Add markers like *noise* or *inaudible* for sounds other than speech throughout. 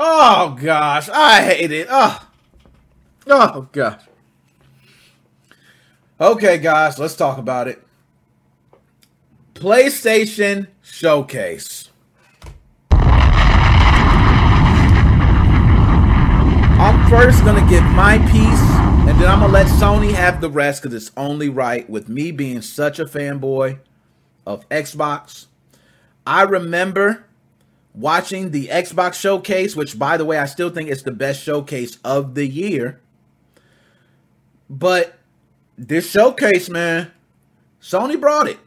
Oh gosh, I hate it. Oh, oh gosh. Okay, guys, let's talk about it. PlayStation Showcase. I'm first gonna give my piece, and then I'm gonna let Sony have the rest because it's only right with me being such a fanboy of Xbox. I remember watching the Xbox showcase, which by the way, I still think it's the best showcase of the year. But this showcase, man, Sony brought it.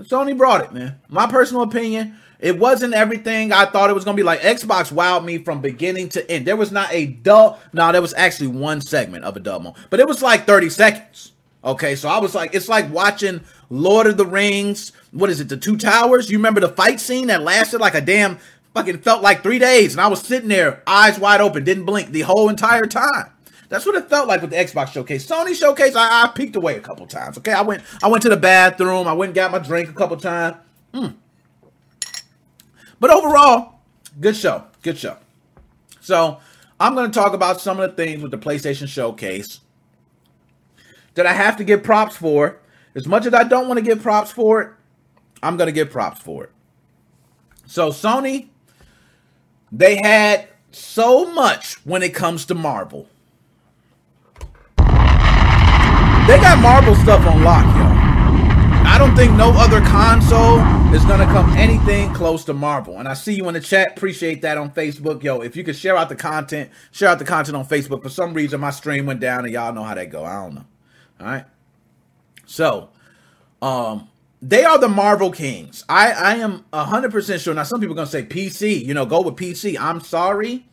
Sony brought it, man. My personal opinion, it wasn't everything I thought it was gonna be. Like Xbox wowed me from beginning to end. There was not a dull. No, there was actually one segment of a double, but it was like 30 seconds. Okay, so I was like, it's like watching Lord of the Rings. What is it? The Two Towers. You remember the fight scene that lasted like a damn fucking felt like three days, and I was sitting there, eyes wide open, didn't blink the whole entire time. That's what it felt like with the Xbox showcase. Sony showcase, I, I peeked away a couple times. Okay, I went, I went to the bathroom. I went and got my drink a couple times. Mm. But overall, good show. Good show. So I'm going to talk about some of the things with the PlayStation Showcase that I have to give props for. As much as I don't want to give props for it, I'm going to give props for it. So Sony, they had so much when it comes to Marvel. They got Marvel stuff on lock, yo. I don't think no other console is gonna come anything close to Marvel. And I see you in the chat. Appreciate that on Facebook, yo. If you could share out the content, share out the content on Facebook. For some reason, my stream went down, and y'all know how that go. I don't know. All right. So, um, they are the Marvel Kings. I I am hundred percent sure. Now, some people are gonna say PC. You know, go with PC. I'm sorry.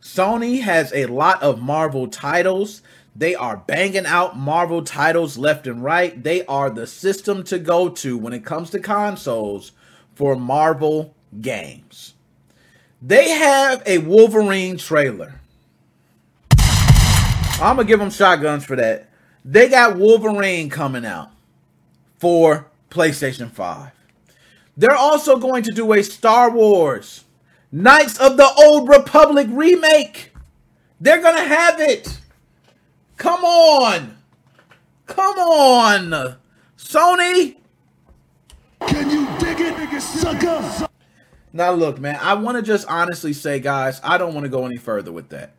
Sony has a lot of Marvel titles they are banging out Marvel titles left and right. They are the system to go to when it comes to consoles for Marvel games. They have a Wolverine trailer. I'm going to give them shotguns for that. They got Wolverine coming out for PlayStation 5. They're also going to do a Star Wars Knights of the Old Republic remake. They're going to have it. Come on. Come on. Sony. Can you dig it, sucker? Now look, man, I want to just honestly say, guys, I don't want to go any further with that.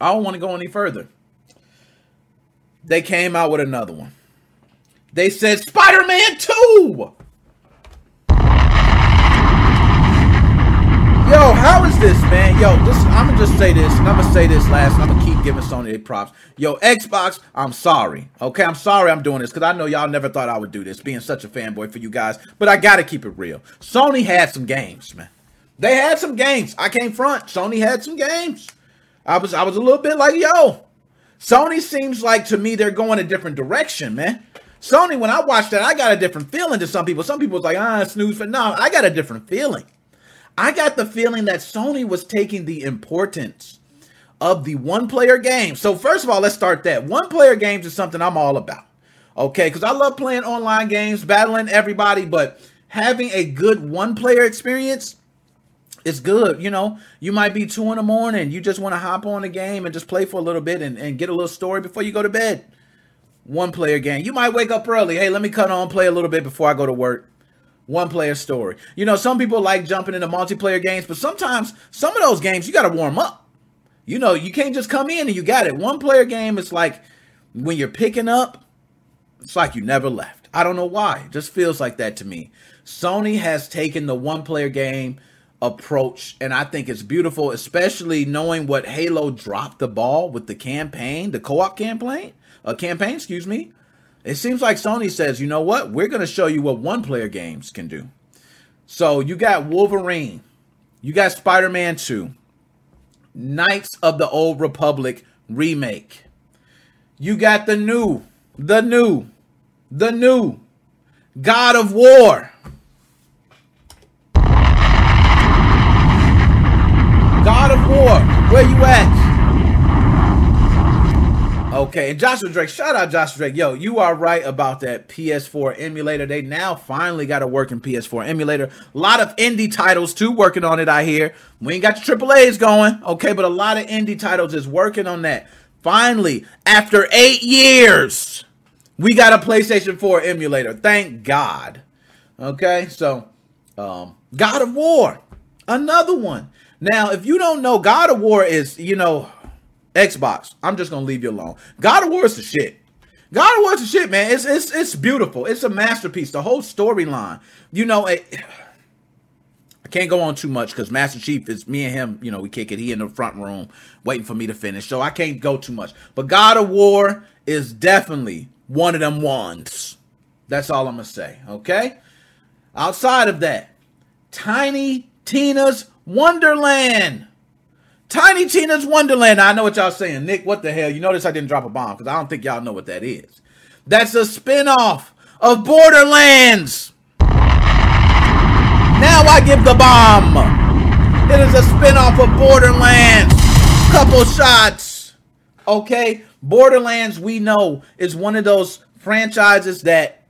I don't want to go any further. They came out with another one. They said Spider-Man 2. Yo, how is this, man? Yo, this I'm gonna just say this, and I'm gonna say this last, and I'm gonna keep giving Sony their props. Yo, Xbox, I'm sorry. Okay, I'm sorry I'm doing this because I know y'all never thought I would do this, being such a fanboy for you guys. But I gotta keep it real. Sony had some games, man. They had some games. I came front. Sony had some games. I was I was a little bit like, yo, Sony seems like to me they're going a different direction, man. Sony, when I watched that, I got a different feeling to some people. Some people was like, ah, snooze for no. I got a different feeling. I got the feeling that Sony was taking the importance of the one player game. So, first of all, let's start that. One player games is something I'm all about. Okay, because I love playing online games, battling everybody, but having a good one player experience is good. You know, you might be two in the morning, you just want to hop on a game and just play for a little bit and, and get a little story before you go to bed. One player game. You might wake up early. Hey, let me cut on, play a little bit before I go to work one player story. You know, some people like jumping into multiplayer games, but sometimes some of those games you got to warm up. You know, you can't just come in and you got it. One player game is like when you're picking up, it's like you never left. I don't know why. It just feels like that to me. Sony has taken the one player game approach and I think it's beautiful, especially knowing what Halo dropped the ball with the campaign, the co-op campaign, a campaign, excuse me. It seems like Sony says, you know what? We're going to show you what one player games can do. So you got Wolverine, you got Spider Man 2, Knights of the Old Republic remake. You got the new, the new, the new God of War. God of War, where you at? Okay, and Joshua Drake, shout out Joshua Drake. Yo, you are right about that PS4 emulator. They now finally got a working PS4 emulator. A lot of indie titles too working on it, I hear. We ain't got the AAAs going, okay, but a lot of indie titles is working on that. Finally, after eight years, we got a PlayStation 4 emulator. Thank God. Okay, so um, God of War, another one. Now, if you don't know, God of War is, you know, Xbox. I'm just gonna leave you alone. God of War is the shit. God of War is the shit, man. It's it's it's beautiful. It's a masterpiece. The whole storyline. You know, it, I can't go on too much because Master Chief is me and him. You know, we kick it. He in the front room waiting for me to finish, so I can't go too much. But God of War is definitely one of them ones. That's all I'm gonna say. Okay. Outside of that, Tiny Tina's Wonderland. Tiny Tina's Wonderland. I know what y'all saying. Nick, what the hell? You notice I didn't drop a bomb because I don't think y'all know what that is. That's a spinoff of Borderlands. Now I give the bomb. It is a spinoff of Borderlands. Couple shots. Okay? Borderlands, we know, is one of those franchises that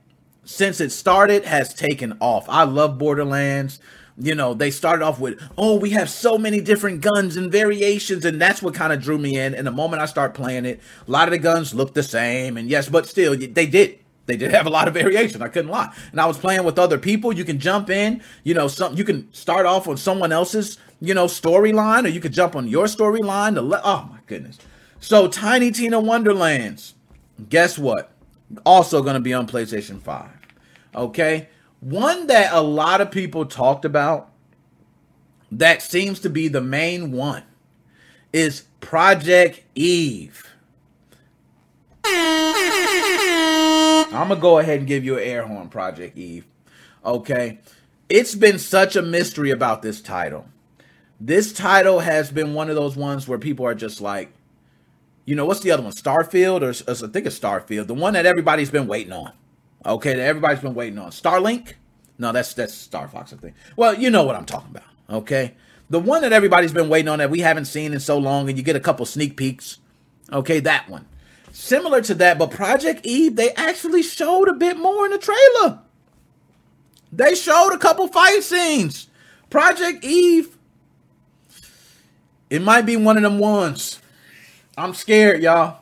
since it started has taken off. I love Borderlands you know, they started off with, oh, we have so many different guns and variations, and that's what kind of drew me in. And the moment I start playing it, a lot of the guns look the same, and yes, but still, they did. They did have a lot of variation. I couldn't lie. And I was playing with other people. You can jump in, you know, some you can start off on someone else's, you know, storyline, or you could jump on your storyline. Le- oh my goodness. So Tiny Tina Wonderlands, guess what? Also going to be on PlayStation 5. Okay? One that a lot of people talked about that seems to be the main one is Project Eve. I'm going to go ahead and give you an air horn, Project Eve. Okay. It's been such a mystery about this title. This title has been one of those ones where people are just like, you know, what's the other one? Starfield, or, or I think it's Starfield, the one that everybody's been waiting on. Okay, that everybody's been waiting on. Starlink? No, that's that's Star Fox, I think. Well, you know what I'm talking about. Okay. The one that everybody's been waiting on that we haven't seen in so long, and you get a couple sneak peeks. Okay, that one. Similar to that, but Project Eve, they actually showed a bit more in the trailer. They showed a couple fight scenes. Project Eve, it might be one of them ones. I'm scared, y'all.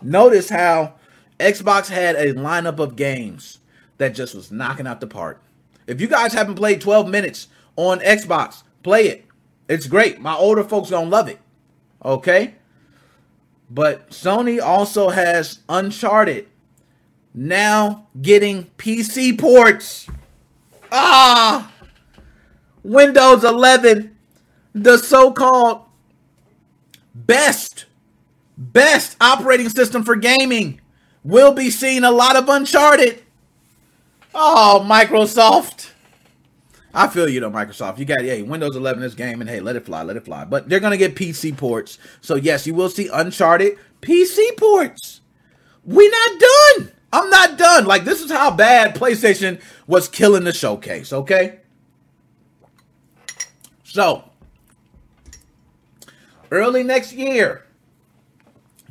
Notice how Xbox had a lineup of games that just was knocking out the park. If you guys haven't played 12 minutes on Xbox, play it. It's great. My older folks gonna love it. Okay? But Sony also has Uncharted now getting PC ports. Ah! Windows 11, the so-called best best operating system for gaming will be seeing a lot of Uncharted. Oh, Microsoft. I feel you though, Microsoft. You got hey, Windows 11 this game, and hey, let it fly, let it fly. But they're gonna get PC ports, so yes, you will see Uncharted PC ports. We're not done. I'm not done. Like this is how bad PlayStation was killing the showcase. Okay. So early next year,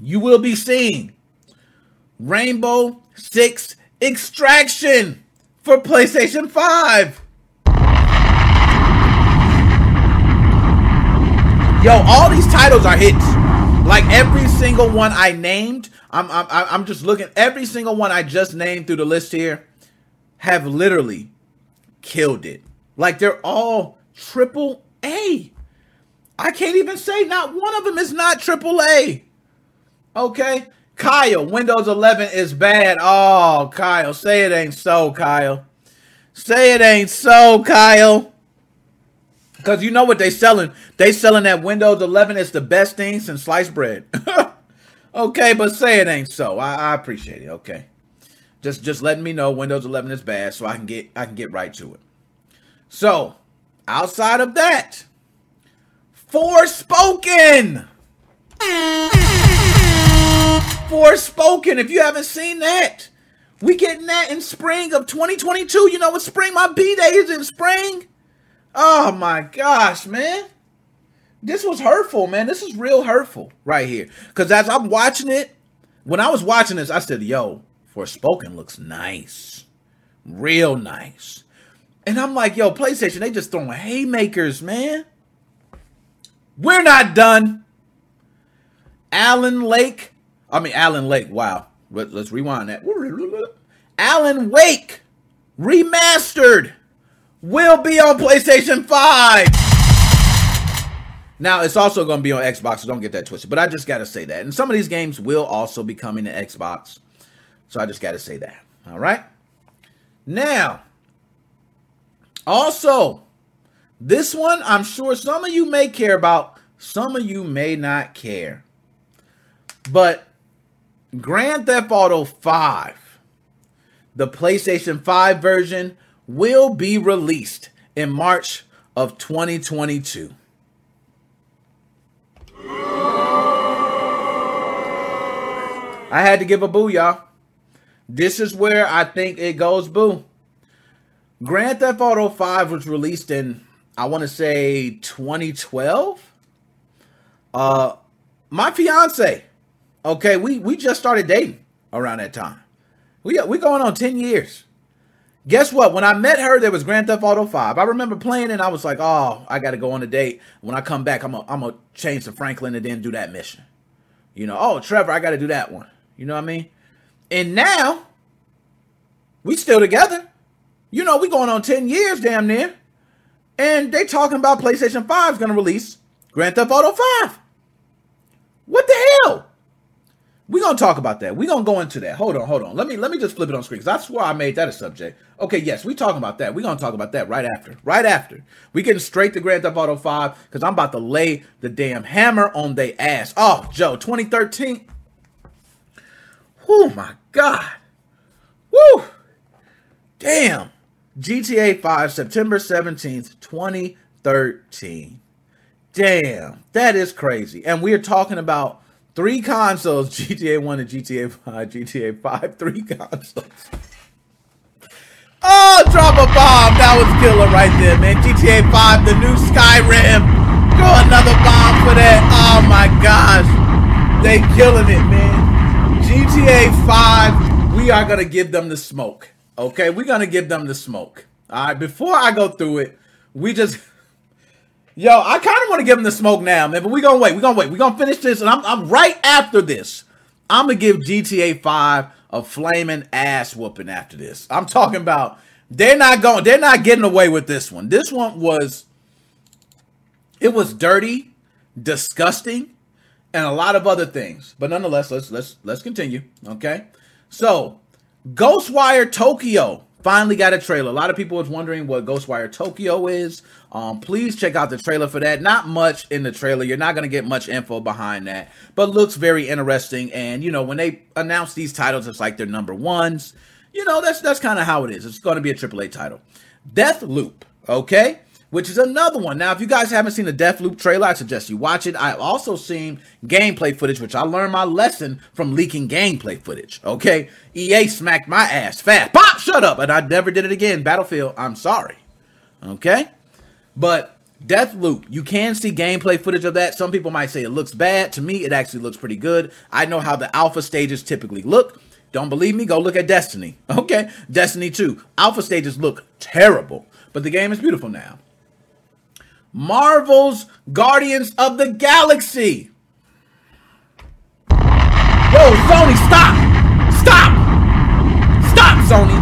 you will be seeing Rainbow Six Extraction for PlayStation 5. Yo, all these titles are hits. Like every single one I named, I'm I'm I'm just looking. Every single one I just named through the list here have literally killed it. Like they're all triple A. I can't even say not one of them is not triple A. Okay, Kyle, Windows 11 is bad. Oh, Kyle, say it ain't so, Kyle. Say it ain't so, Kyle. Because you know what they selling. They selling that Windows 11 is the best thing since sliced bread. *laughs* okay, but say it ain't so. I, I appreciate it. Okay. Just just letting me know Windows 11 is bad so I can get I can get right to it. So, outside of that, Forspoken. Forspoken. If you haven't seen that, we getting that in spring of 2022. You know what spring? My B day is in spring. Oh my gosh, man. This was hurtful, man. This is real hurtful right here. Because as I'm watching it, when I was watching this, I said, "Yo, Forspoken looks nice, real nice." And I'm like, "Yo, PlayStation, they just throwing haymakers, man." We're not done. Alan Lake, I mean Alan Lake. Wow, let's rewind that. Alan Wake remastered will be on PlayStation 5. Now, it's also going to be on Xbox, so don't get that twisted. But I just got to say that. And some of these games will also be coming to Xbox. So I just got to say that. All right. Now, also, this one I'm sure some of you may care about, some of you may not care. But Grand Theft Auto 5, the PlayStation 5 version, will be released in March of 2022. I had to give a boo, y'all. This is where I think it goes boo. Grand Theft Auto 5 was released in, I want to say 2012. Uh, my fiance, okay, we, we just started dating around that time. We, we going on 10 years. Guess what? When I met her, there was Grand Theft Auto 5. I remember playing and I was like, oh, I got to go on a date. When I come back, I'm going I'm to change to Franklin and then do that mission. You know, oh, Trevor, I got to do that one. You know what I mean? And now, we still together. You know, we going on 10 years damn near. And they talking about PlayStation 5 is going to release Grand Theft Auto 5. What the hell? We're gonna talk about that. We're gonna go into that. Hold on, hold on. Let me let me just flip it on screen I swear I made that a subject. Okay, yes, we talking about that. We're gonna talk about that right after. Right after. We getting straight to Grand Theft Auto 5 because I'm about to lay the damn hammer on they ass. Oh, Joe, 2013. Oh my God. Woo! Damn. GTA 5, September 17th, 2013. Damn, that is crazy. And we're talking about Three consoles, *laughs* GTA 1 and GTA 5, GTA 5, three consoles. Oh, drop a bomb. That was killer right there, man. GTA 5, the new Skyrim. Throw another bomb for that. Oh my gosh. They killing it, man. GTA 5, we are gonna give them the smoke. Okay, we're gonna give them the smoke. All right, before I go through it, we just Yo, I kind of want to give him the smoke now, man, but we gonna wait. We gonna wait. We gonna finish this, and I'm, I'm right after this. I'm gonna give GTA 5 a flaming ass whooping after this. I'm talking about they're not going. They're not getting away with this one. This one was. It was dirty, disgusting, and a lot of other things. But nonetheless, let's let's let's continue. Okay, so Ghostwire Tokyo finally got a trailer. A lot of people was wondering what Ghostwire Tokyo is. Um, please check out the trailer for that. Not much in the trailer. You're not going to get much info behind that, but looks very interesting. And you know, when they announce these titles, it's like they're number ones. You know, that's that's kind of how it is. It's going to be a AAA title. Deathloop. okay, which is another one. Now, if you guys haven't seen the Deathloop trailer, I suggest you watch it. I've also seen gameplay footage, which I learned my lesson from leaking gameplay footage. Okay, EA smacked my ass fast. Pop, shut up, and I never did it again. Battlefield, I'm sorry. Okay. But Deathloop, you can see gameplay footage of that. Some people might say it looks bad. To me, it actually looks pretty good. I know how the alpha stages typically look. Don't believe me? Go look at Destiny. *laughs* Okay, Destiny 2. Alpha stages look terrible, but the game is beautiful now. Marvel's Guardians of the Galaxy. Yo, Sony, stop! Stop! Stop, Sony!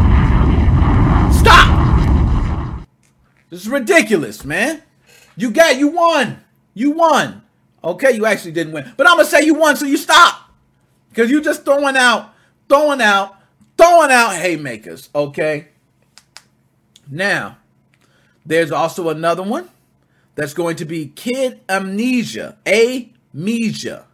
Stop! This is ridiculous, man. You got, you won. You won. Okay, you actually didn't win. But I'm going to say you won, so you stop. Because you just throwing out, throwing out, throwing out haymakers. Okay. Now, there's also another one that's going to be Kid A Mnesia, Amnesia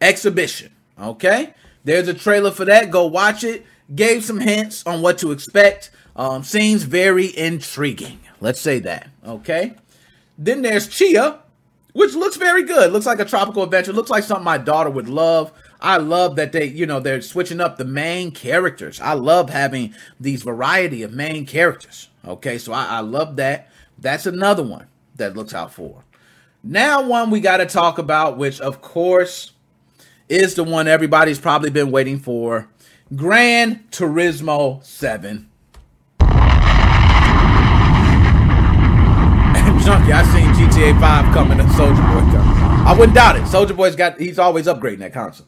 exhibition. Okay. There's a trailer for that. Go watch it. Gave some hints on what to expect. Um, seems very intriguing. Let's say that. Okay. Then there's Tchia, which looks very good. Looks like a tropical adventure. Looks like something my daughter would love. I love that they, you know, they're switching up the main characters. I love having these variety of main characters. Okay, so I, I love that. That's another one that looks out for. Now, one we got to talk about, which of course is the one everybody's probably been waiting for Gran Turismo 7. *laughs* Junkie, I seen GTA 5 coming and Soulja Boy coming. I wouldn't doubt it. Soulja Boy's got he's always upgrading that console.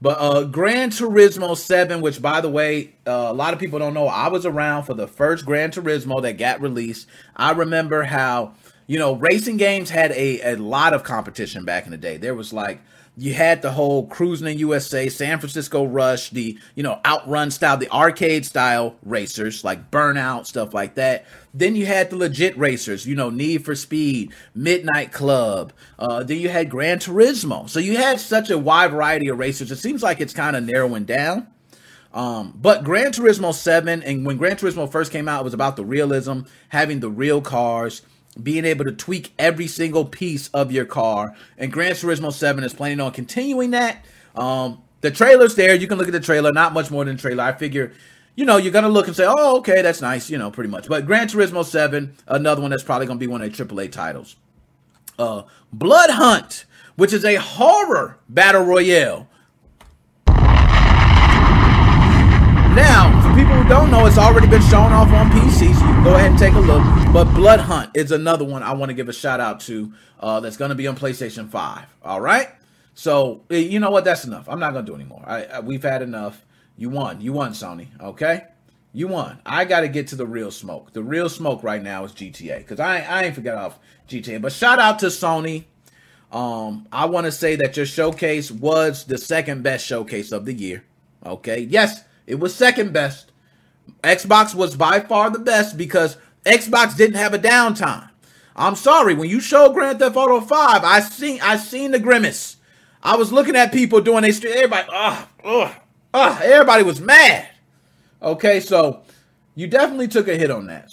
But uh Gran Turismo 7, which by the way, uh, a lot of people don't know, I was around for the first Gran Turismo that got released. I remember how, you know, racing games had a, a lot of competition back in the day. There was like you had the whole cruising in USA, San Francisco Rush, the you know outrun style, the arcade style racers like Burnout stuff like that. Then you had the legit racers, you know Need for Speed, Midnight Club. Uh, then you had Gran Turismo. So you had such a wide variety of racers. It seems like it's kind of narrowing down. Um, but Gran Turismo 7, and when Gran Turismo first came out, it was about the realism, having the real cars being able to tweak every single piece of your car. And Gran Turismo 7 is planning on continuing that. Um, the trailer's there. You can look at the trailer, not much more than trailer. I figure, you know, you're going to look and say, oh, okay, that's nice, you know, pretty much. But Gran Turismo 7, another one that's probably going to be one of the AAA titles. Uh, Bloodhunt, which is a horror battle royale. Now, people who don't know, it's already been shown off on PC, so go ahead and take a look. But Bloodhunt is another one I want to give a shout out to uh, that's going to be on PlayStation 5. All right? So, you know what? That's enough. I'm not going to do anymore. I, I, we've had enough. You won. You won, Sony. Okay? You won. I got to get to the real smoke. The real smoke right now is GTA because I, I ain't forget off GTA. But shout out to Sony. Um, I want to say that your showcase was the second best showcase of the year. Okay? Yes it was second best. Xbox was by far the best because Xbox didn't have a downtime. I'm sorry, when you showed Grand Theft Auto 5, I seen I seen the grimace. I was looking at people doing they stream. Everybody, ah, ugh, ugh, everybody was mad. Okay, so you definitely took a hit on that.